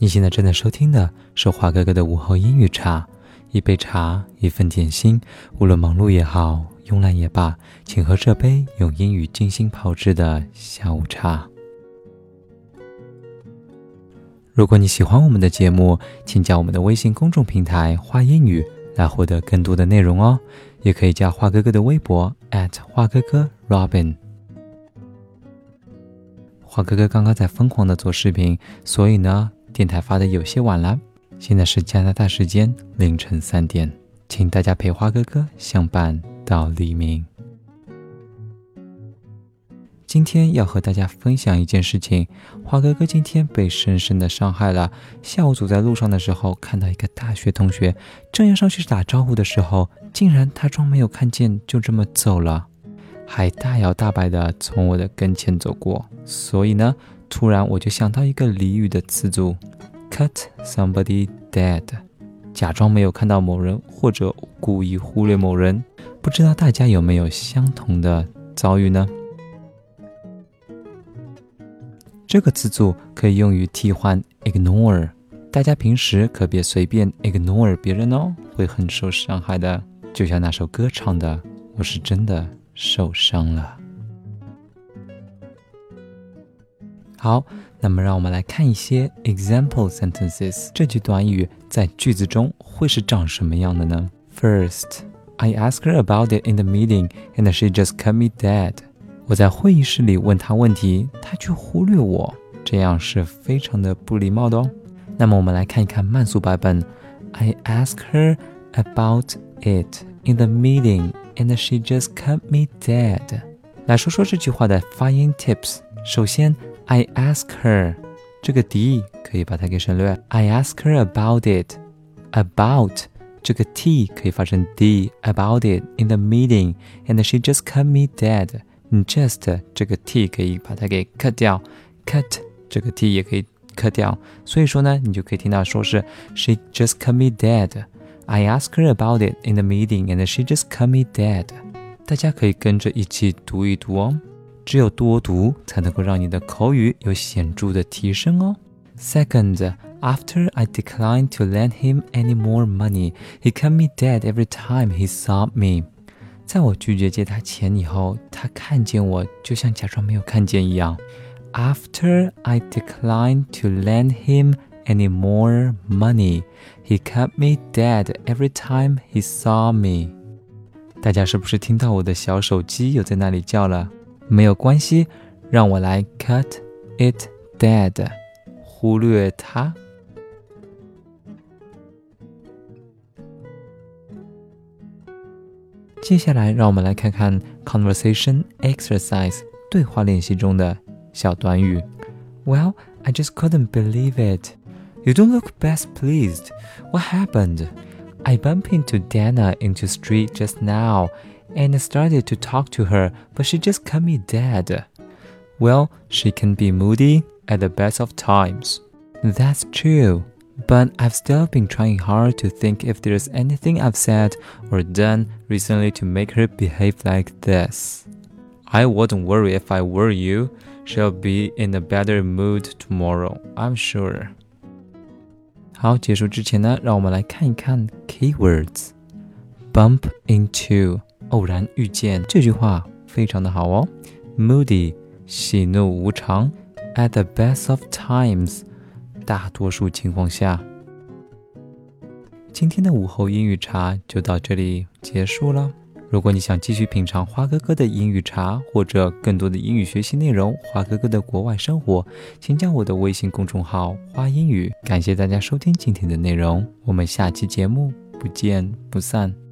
你现在正在收听的是华哥哥的午后英语茶，一杯茶，一份点心，无论忙碌也好，慵懒也罢，请喝这杯用英语精心炮制的下午茶。如果你喜欢我们的节目，请加我们的微信公众平台“花英语”来获得更多的内容哦，也可以加华哥哥的微博华哥哥 Robin。华哥哥刚刚在疯狂的做视频，所以呢。电台发的有些晚了，现在是加拿大时间凌晨三点，请大家陪花哥哥相伴到黎明。今天要和大家分享一件事情，花哥哥今天被深深的伤害了。下午走在路上的时候，看到一个大学同学，正要上去打招呼的时候，竟然他装没有看见，就这么走了，还大摇大摆的从我的跟前走过。所以呢。突然，我就想到一个俚语的词组，cut somebody dead，假装没有看到某人，或者故意忽略某人。不知道大家有没有相同的遭遇呢？这个词组可以用于替换 ignore，大家平时可别随便 ignore 别人哦，会很受伤害的。就像那首歌唱的：“我是真的受伤了。”好，那么让我们来看一些 example sentences。这句短语在句子中会是长什么样的呢？First, I ask her about it in the meeting, and she just cut me dead. 我在会议室里问她问题，她却忽略我，这样是非常的不礼貌的哦。那么我们来看一看慢速版本。I ask her about it in the meeting, and she just cut me dead. 来说说这句话的发音 tips。首先 I ask her，这个 d 可以把它给省略。I ask her about it，about 这个 t 可以发成 d about it in the meeting，and she just cut me dead。你 just 这个 t 可以把它给 cut 掉，cut 这个 t 也可以 cut 掉。所以说呢，你就可以听到说是 she just cut me dead。I ask her about it in the meeting，and she just cut me dead。大家可以跟着一起读一读哦。 只有多读才能够让你的口语有显着的提升哦。Second, after I declined to lend him any more money, he cut me dead every time he saw me. 在我拒绝借他钱以后，他看见我就像假装没有看见一样。After I declined to lend him any more money, he cut me dead every time he saw me. 大家是不是听到我的小手机又在那里叫了？ 没有关系，让我来 cut it dead，忽略它。接下来，让我们来看看 conversation exercise 对话练习中的小短语。Well, I just couldn't believe it. You don't look best pleased. What happened? I bumped into Dana into street just now and I started to talk to her, but she just cut me dead. Well, she can be moody at the best of times. That's true. But I've still been trying hard to think if there's anything I've said or done recently to make her behave like this. I wouldn't worry if I were you. She'll be in a better mood tomorrow, I'm sure. 好，结束之前呢，让我们来看一看 keywords。Bump into 偶然遇见这句话非常的好哦，moody 喜怒无常，at the best of times 大多数情况下。今天的午后英语茶就到这里结束了。如果你想继续品尝花哥哥的英语茶，或者更多的英语学习内容，花哥哥的国外生活，请加我的微信公众号“花英语”。感谢大家收听今天的内容，我们下期节目不见不散。